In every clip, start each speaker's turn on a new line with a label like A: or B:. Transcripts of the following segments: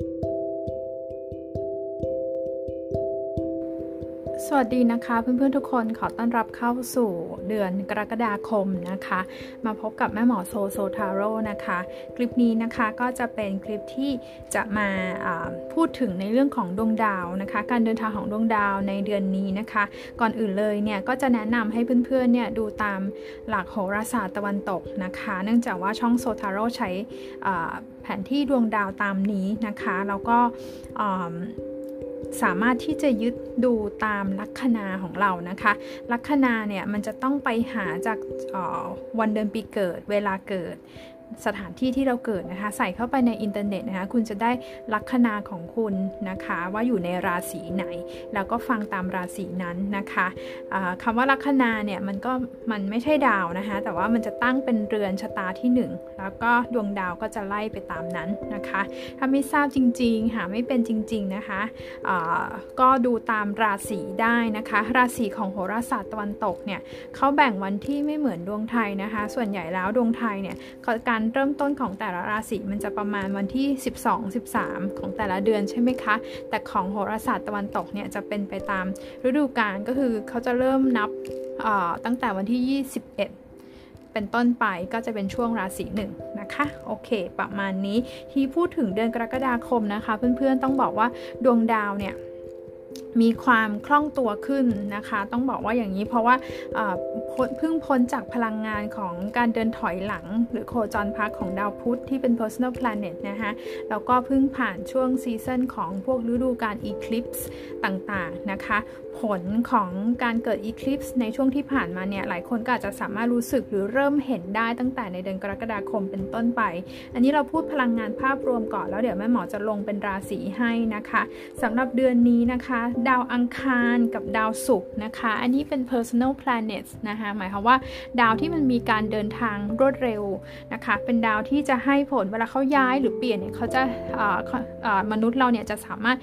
A: Thank you. สวัสดีนะคะเพื่อนๆทุกคนขอต้อนรับเข้าสู่เดือนกรกฎาคมนะคะ มาพบกับแม่หมอโซโซทาโร่นะคะ คลิปนี้นะคะก็จะเป็นคลิปที่จะมาพูดถึงในเรื่องของดวงดาวนะคะ การเดินทางของดวงดาวในเดือนนี้นะคะ ก่อนอื่นเลยเนี่ยก็จะแนะนำให้เพื่อนๆเนี่ยดูตามหลักโหราศาสตร์ตะวันตกนะคะ เนื่องจากว่าช่องโซทาโร่ใช้แผนที่ดวงดาวตามนี้นะคะแล้วก็ สามารถที่จะยึดดูตามลัคนาของเรานะคะ ลัคนาเนี่ยมันจะต้องไปหาจากวันเดือนปีเกิดเวลาเกิด สถานที่ที่เราเกิดนะคะ ใส่เข้าไปในอินเทอร์เน็ตนะคะ คุณจะได้ลัคนาของคุณนะคะ ว่าอยู่ในราศีไหน แล้วก็ฟังตามราศีนั้นนะคะะคำว่าลัคนาเนี่ยมันก็มันไม่ใช่ดาวนะคะ แต่ว่ามันจะตั้งเป็นเรือนชะตาที่ 1 แล้วก็ดวงดาวก็จะไล่ไปตามนั้นนะคะ ถ้าไม่ทราบจริงๆ หาไม่เป็นจริง ๆนะคะก็ดูตามราศีได้นะคะ ราศีของโหราศาสตร์ตะวันตกเนี่ยเขาแบ่งวันที่ไม่เหมือนดวงไทยนะคะ ส่วนใหญ่แล้วดวงไทยเนี่ยการเริ่มต้นของแต่ละราศีมันจะประมาณวันที่ 12 13 ของแต่ละเดือนใช่ไหมคะ แต่ของโหราศาสตร์ตะวันตกเนี่ยจะเป็นไปตามฤดูกาลก็คือเขาจะเริ่มนับตั้งแต่วันที่ 21เป็นต้นไปก็จะเป็นช่วงราศีหนึ่งนะคะ โอเค ประมาณนี้ที่พูดถึงเดือนกรกฎาคมนะคะ เพื่อนๆต้องบอกว่าดวงดาวเนี่ย มีความคล่องตัวขึ้นนะคะ ต้องบอกว่าอย่างนี้เพราะว่าเพิ่งพ้นจากพลังงานของการเดินถอยหลัง หรือโคจรพักของดาวพุธที่เป็น personal planet นะคะแล้วก็เพิ่งผ่านช่วงซีซันของพวกฤดูการ eclipse ต่างๆนะคะ ผลของการเกิด eclipse ในช่วงที่ผ่านมาเนี่ย หลายคนก็อาจจะสามารถรู้สึกหรือเริ่มเห็นได้ตั้งแต่ในเดือนกรกฎาคมเป็นต้นไป อันนี้เราพูดพลังงานภาพรวมก่อนแล้วเดี๋ยวแม่หมอจะลงเป็นราศีให้นะคะสำหรับเดือนนี้นะคะดาวอังคารกับดาวศุกร์นะคะ อันนี้เป็น personal planets นะคะหมายความว่าดาวที่มันมีการเดินทางรวดเร็วนะคะ เป็นดาวที่จะให้ผลเวลาเขาย้ายหรือเปลี่ยนเนี่ยเขาจะมนุษย์เราเนี่ยจะสามารถ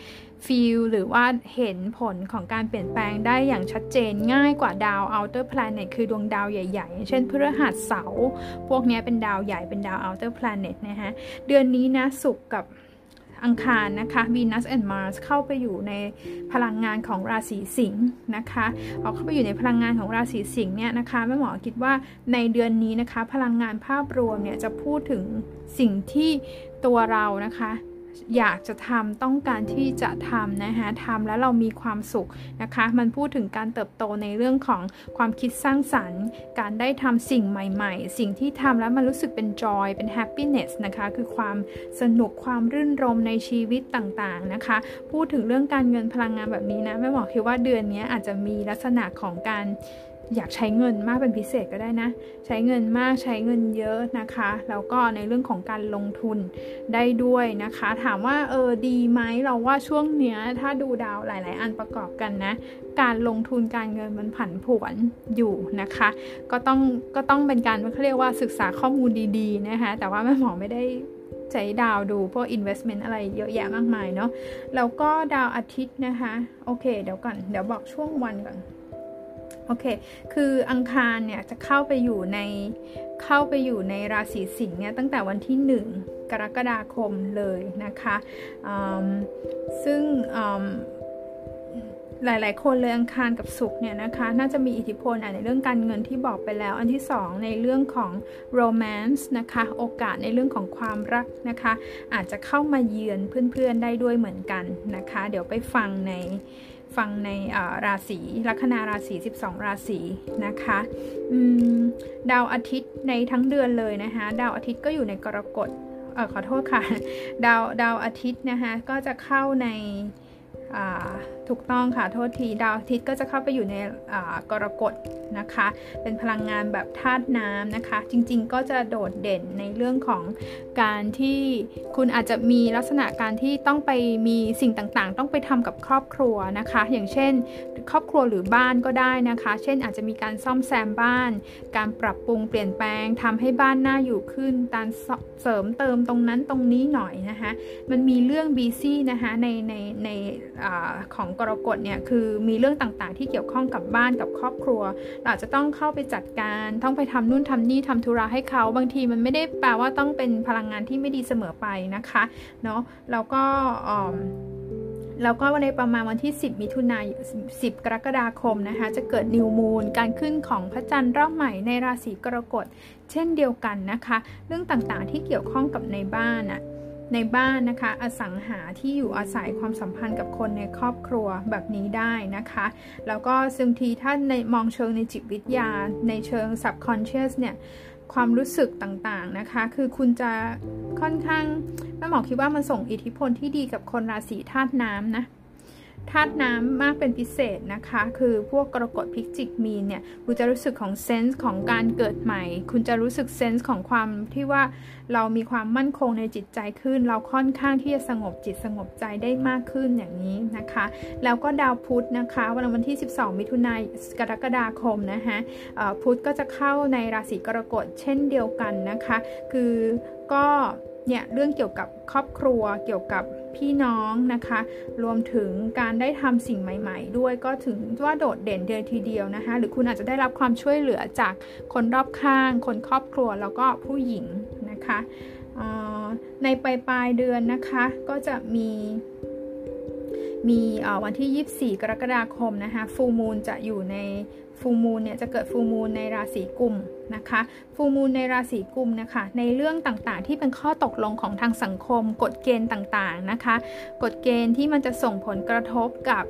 A: ฟีลหรือว่าเห็นผลของการเปลี่ยนแปลงได้อย่างชัดเจนง่ายกว่าดาว outer planet คือดวงดาวใหญ่ๆ เช่นพฤหัสเสาร์พวกนี้เป็นดาวใหญ่เป็นดาว outer planet นะฮะ เดือนนี้นะศุกร์กับ อังคารนะคะ Venus and Mars เข้าไปอยู่ในพลังงานของราศีสิงห์นะคะเอาเข้าไปอยู่ในพลังงานของราศีสิงห์เนี่ยนะคะแม่หมอคิดว่าในเดือนนี้นะคะ พลังงานภาพรวมเนี่ยจะพูดถึงสิ่งที่ตัวเรานะคะ อยากจะทำต้องการที่จะทำนะคะทำแล้วเรามีความสุขนะคะ มันพูดถึงการเติบโตในเรื่องของความคิดสร้างสรรค์ การได้ทำสิ่งใหม่ๆ สิ่งที่ทำแล้วมันรู้สึกเป็นจอยเป็น happiness นะคะคือความสนุกความรื่นรมในชีวิตต่างๆนะคะ พูดถึงเรื่องการเงินพลังงานแบบนี้นะแม่บอกคิดว่าเดือนนี้อาจจะมีลักษณะของการ อยากใช้เงินมากเป็นพิเศษก็ได้นะ ใช้เงินมากใช้เงินเยอะนะคะ แล้วก็ในเรื่องของการลงทุนได้ด้วยนะคะ ถามว่าเออดีไหมเราว่าช่วงเนี้ยถ้าดูดาวหลาย ๆ อันประกอบกันนะ การลงทุนการเงินมันผันผวนอยู่นะคะ ก็ต้องก็ต้องเป็นการเขาเรียกว่าศึกษาข้อมูลดีๆนะคะแต่ว่าแม่หมอไม่ได้ใช้ดาวดูพวก investment อะไรเยอะแยะมากมายเนาะแล้วก็ดาวอาทิตย์นะคะ โอเค เดี๋ยวก่อน เดี๋ยวบอกช่วงวันก่อน โอเค คืออังคารเนี่ยจะเข้าไปอยู่ในเข้าไปอยู่ในราศีสิงห์เนี่ยตั้งแต่วันที่ 1 กรกฎาคมเลยนะคะซึ่งหลาย ๆ คนเลยอังคารกับศุกร์เนี่ยนะคะน่าจะมีอิทธิพลในเรื่องการเงินที่บอกไปแล้ว อันที่ 2 ในเรื่องของ romance นะคะโอกาสในเรื่องของความรักนะคะ อาจจะเข้ามาเยือนเพื่อน ๆ ได้ด้วยเหมือนกันนะคะ เดี๋ยวไปฟังใน ฟังในราศีลัคนาราศี 12 ราศีนะคะดาวอาทิตย์ในทั้งเดือนเลยนะคะดาวอาทิตย์ก็อยู่ในกรกฎอขอโทษค่ะ ดาวดาวอาทิตย์นะคะก็จะเข้าใน ถูกต้องค่ะ โทษทีดาวอาทิตย์ก็จะเข้าไปอยู่ในกรกฎนะคะ เป็นพลังงานแบบธาตุน้ำนะคะ จริงๆก็จะโดดเด่นในเรื่องของการที่คุณอาจจะมีลักษณะการที่ต้องไปมีสิ่งต่างๆ ต้องไปทำกับครอบครัวนะคะ อย่างเช่น ครอบครัวหรือบ้านก็ได้นะคะ เช่นอาจจะมีการซ่อมแซมบ้าน การปรับปรุงเปลี่ยนแปลงทำให้บ้านน่าอยู่ขึ้นการเสริมเติมตรงนั้นตรงนี้หน่อยนะคะ มันมีเรื่องบีซี่นะคะในในในอของกรกฎเนี่ยคือมีเรื่องต่างๆ ที่เกี่ยวข้องกับบ้านกับครอบครัว เราจะต้องเข้าไปจัดการต้องไปทำนู่นทำนี่ทำธุระให้เขาบางทีมันไม่ได้แปลว่าต้องเป็นพลังงานที่ไม่ดีเสมอไปนะคะเนาะแล้วก็แล้วก็ในประมาณวันที่ 10 มิถุนายน 10 กรกฎาคมนะคะ จะเกิดนิวมูนการขึ้นของพระจันทร์รอบใหม่ในราศีกรกฎ เช่นเดียวกันนะคะ เรื่องต่างๆที่เกี่ยวข้องกับในบ้านอะ ในบ้านนะคะ อสังหาที่อยู่อาศัยความสัมพันธ์กับคนในครอบครัวแบบนี้ได้นะคะ แล้วก็ซึ่งทีถ้าในมองเชิงในจิตวิทยา ในเชิง subconscious เนี่ยความรู้สึกต่างๆนะคะ คือคุณจะค่อนข้างแม่หมอคิดว่ามันส่งอิทธิพลที่ดีกับคนราศีธาตุน้ำนะ ธาตุน้ำมากเป็นพิเศษนะคะ คือพวกกรกฎพิกจิกมีนเนี่ยคุณจะรู้สึกของเซนส์ของการเกิดใหม่ คุณจะรู้สึกเซนส์ของความที่ว่าเรามีความมั่นคงในจิตใจขึ้น เราค่อนข้างที่จะสงบจิตสงบใจได้มากขึ้นอย่างนี้นะคะ แล้วก็ดาวพุธนะคะวันวันที่ 12 มิถุนายนกรกฎาคมนะคะพุธก็จะเข้าในราศีกรกฎเช่นเดียวกันนะคะ คือก็เนี่ยเรื่องเกี่ยวกับครอบครัวเกี่ยวกับ พี่น้องนะคะ รวมถึงการได้ทำสิ่งใหม่ ๆ ด้วยก็ถึงว่าโดดเด่นเดียวทีเดียวนะคะ หรือคุณอาจจะได้รับความช่วยเหลือจากคนรอบข้าง คนครอบครัวแล้วก็ผู้หญิงนะคะในปลายปลายเดือนนะคะ ก็จะมีมีวันที่ 24 กรกฎาคมนะคะฟูมูลจะอยู่ใน ฟูมูลเนี่ยจะเกิดฟูมูลในราศีกุมนะคะฟูมูลในราศีกุมนะคะในเรื่องต่างๆ ที่เป็นข้อตกลงของทางสังคม กฎเกณฑ์ต่างๆนะคะกฎเกณฑ์ที่มันจะส่งผลกระทบกับ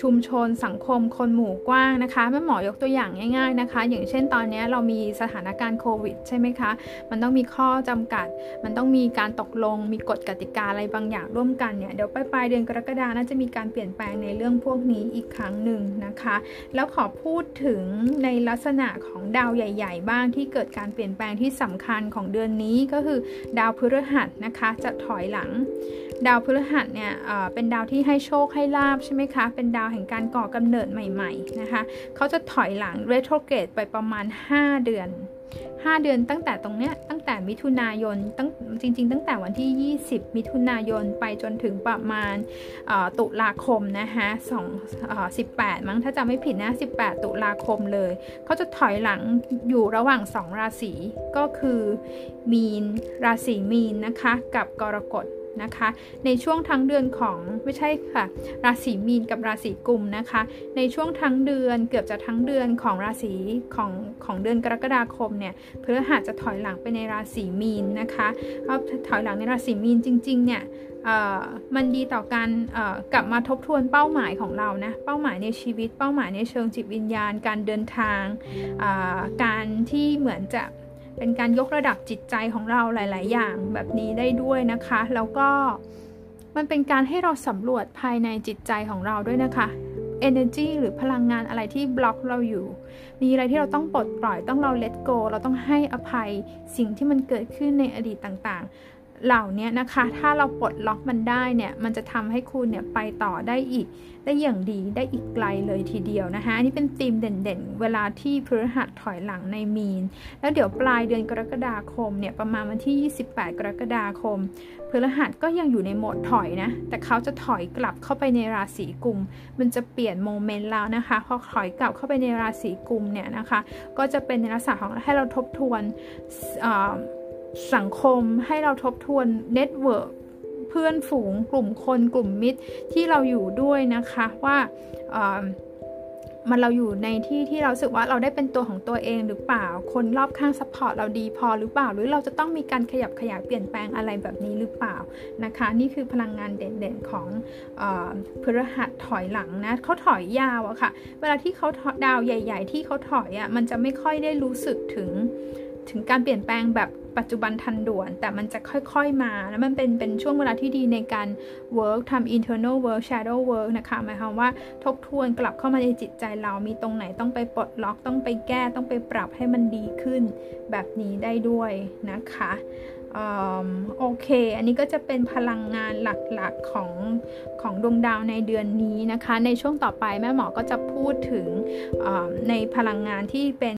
A: ชุมชนสังคมคนหมู่กว้างนะคะแม่หมอยกตัวอย่างง่าย ๆนะคะ อย่างเช่นตอนนี้เรามีสถานการณ์โควิดใช่ไหมคะมันต้องมีข้อจำกัด มันต้องมีการตกลง มีกฎกติกาอะไรบางอย่างร่วมกันเนี่ยเดี๋ยวปลายเดือนกรกฎาน่าจะมีการเปลี่ยนแปลงในเรื่องพวกนี้อีกครั้งหนึ่งนะคะ แล้วขอพูดถึงในลักษณะของดาวใหญ่ ๆ บ้างที่เกิดการเปลี่ยนแปลงที่สำคัญของเดือนนี้ก็คือดาวพฤหัสนะคะจะถอยหลัง ดาวพฤหัสเนี่ยเป็นดาวที่ให้โชคให้ลาบใช่ไหมคะ เป็นดาวแห่งการก่อกำเนิดใหม่ ๆนะคะเขาจะถอยหลังเรโทรเกรดไปประมาณ 5 เดือน 5 เดือนตั้งแต่ตรงเนี้ยตั้งแต่มิถุนายนตั้งจริง ๆ ตั้งแต่วันที่ 20 มิถุนายนไปจนถึงประมาณตุลาคมนะคะ2 18มั้งถ้าจำไม่ผิดนะ18 ตุลาคมเลยเขาจะถอยหลังอยู่ระหว่าง 2 ราศีก็คือมีนราศีมีนนะคะกับกรกฎ นะคะ ในช่วงทั้งเดือนของไม่ใช่ค่ะ ราศีมีนกับราศีกุมนะคะ ในช่วงทั้งเดือนเกือบจะทั้งเดือนของราศีของของเดือนกรกฎาคมเนี่ยพฤหัสจะถอยหลังไปในราศีมีนนะคะเพราะถอยหลังในราศีมีนจริง ๆ เนี่ยมันดีต่อการกลับมาทบทวนเป้าหมายของเรานะ เป้าหมายในชีวิต เป้าหมายในเชิงจิตวิญญาณ การเดินทาง การที่เหมือนจะ เป็นการยกระดับจิตใจของเราหลาย ๆ อย่างแบบนี้ได้ด้วยนะคะ แล้วก็มันเป็นการให้เราสำรวจภายในจิตใจของเราด้วยนะคะ energy หรือพลังงานอะไรที่บล็อกเราอยู่ มีอะไรที่เราต้องปลดปล่อยต้องเรา let go เราต้องให้อภัยสิ่งที่มันเกิดขึ้นในอดีตต่าง ๆ เหล่านี้นะคะ ถ้าเราปลดล็อกมันได้เนี่ย มันจะทำให้คุณเนี่ยไปต่อได้อีก ได้อย่างดีได้อีกไกลเลยทีเดียวนะคะ อันนี้เป็นธีมเด่นๆ เวลาที่พฤหัสถอยหลังในมีน แล้วเดี๋ยวปลายเดือนกรกฎาคมเนี่ย ประมาณวันที่ 28 กรกฎาคมพฤหัสก็ยังอยู่ในโหมดถอยนะ แต่เขาจะถอยกลับเข้าไปในราศีกุมภ์ มันจะเปลี่ยน moment แล้วนะคะ พอถอยกลับเข้าไปในราศีกุมภ์เนี่ยนะคะ ก็จะเป็นในลักษณะของให้เราทบทวน สังคมให้เราทบทวน network เพื่อนฝูงกลุ่มคนกลุ่มมิตรที่เราอยู่ด้วยนะคะว่ามันเราอยู่ในที่ที่เราสึกว่าเราได้เป็นตัวของตัวเองหรือเปล่า คนรอบข้าง support เราดีพอหรือเปล่า หรือเราจะต้องมีการขยับขยายเปลี่ยนแปลงอะไรแบบนี้หรือเปล่านะคะ นี่คือพลังงานเด่นๆของพฤหัสถอยหลังนะเขาถอยยาวอะค่ะ เวลาที่เขาดาวใหญ่ ๆ ที่เขาถอยอะมันจะไม่ค่อยได้รู้สึกถึงถึงการเปลี่ยนแปลงแบบ ปัจจุบันทันด่วน แต่มันจะค่อยๆมา แล้วมันเป็นเป็นช่วงเวลาที่ดีในการ work ทำ internal work shadow work นะคะ หมายความว่าทบทวนกลับเข้ามาในจิตใจเรามีตรงไหนต้องไปปลดล็อกต้องไปแก้ต้องไปปรับให้มันดีขึ้น แบบนี้ได้ด้วยนะคะโอเค อันนี้ก็จะเป็นพลังงานหลักๆของของดวงดาวในเดือนนี้นะคะ ในช่วงต่อไปแม่หมอก็จะพูดถึงในพลังงานที่เป็น